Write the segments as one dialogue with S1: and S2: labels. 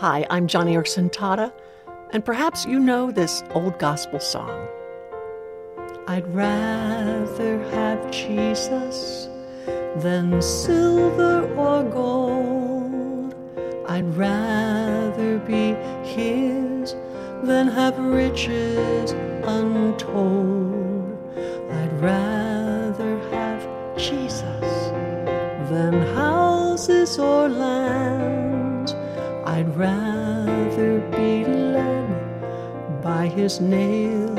S1: Hi, I'm Joni Eareckson Tada, and perhaps you know this old gospel song. I'd rather have Jesus than silver or gold. I'd rather be His than have riches untold. I'd rather be led by His nail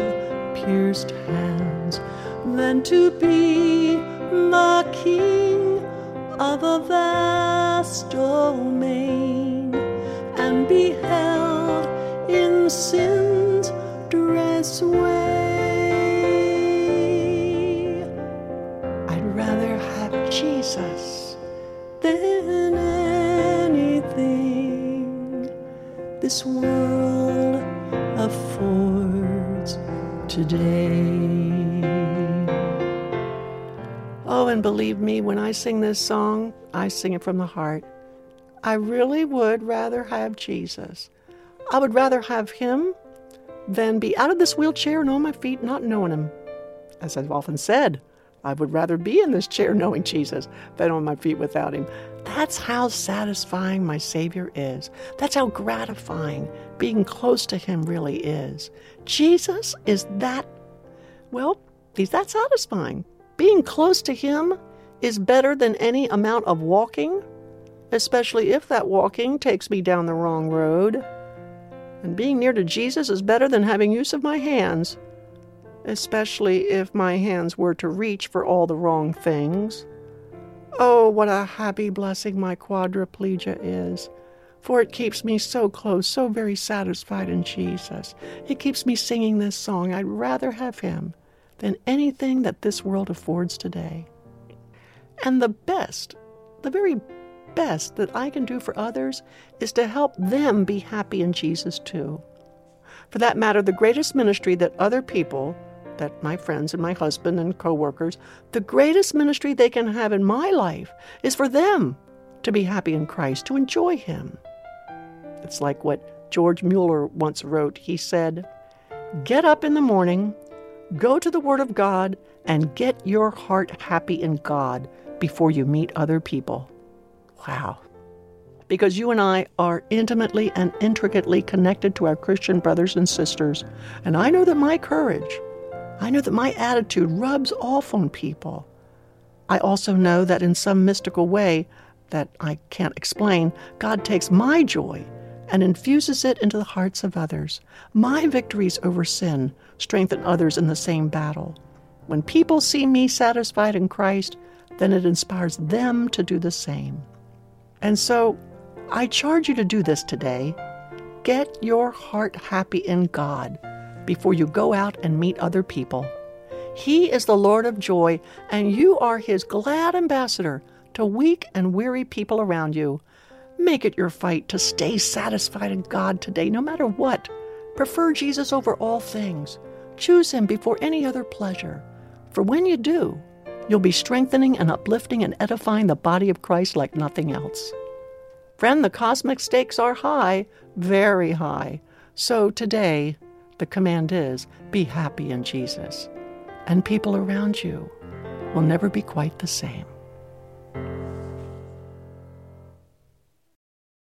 S1: pierced hands than to be the king of a vast domain and be held in sin's dress way. I'd rather have Jesus this world affords today. Oh, and believe me, when I sing this song, I sing it from the heart. I really would rather have Jesus. I would rather have Him than be out of this wheelchair and on my feet not knowing Him. As I've often said, I would rather be in this chair knowing Jesus than on my feet without Him. That's how satisfying my Savior is. That's how gratifying being close to Him really is. Jesus is that, well, He's that satisfying. Being close to Him is better than any amount of walking, especially if that walking takes me down the wrong road. And being near to Jesus is better than having use of my hands, especially if my hands were to reach for all the wrong things. Oh, what a happy blessing my quadriplegia is, for it keeps me so close, so very satisfied in Jesus. It keeps me singing this song. I'd rather have Him than anything that this world affords today. And the best, the very best that I can do for others is to help them be happy in Jesus too. For that matter, the greatest ministry that other people, that my friends and my husband and coworkers, the greatest ministry they can have in my life is for them to be happy in Christ, to enjoy Him. It's like what George Mueller once wrote. He said, Get up in the morning, go to the Word of God, and get your heart happy in God before you meet other people. Wow. Because you and I are intimately and intricately connected to our Christian brothers and sisters. And I know that my courage, I know that my attitude rubs off on people. I also know that in some mystical way that I can't explain, God takes my joy and infuses it into the hearts of others. My victories over sin strengthen others in the same battle. When people see me satisfied in Christ, then it inspires them to do the same. And so, I charge you to do this today. Get your heart happy in God before you go out and meet other people. He is the Lord of joy, and you are His glad ambassador to weak and weary people around you. Make it your fight to stay satisfied in God today, no matter what. Prefer Jesus over all things. Choose Him before any other pleasure. For when you do, you'll be strengthening and uplifting and edifying the body of Christ like nothing else. Friend, the cosmic stakes are high, very high. So today, the command is be happy in Jesus, and people around you will never be quite the same.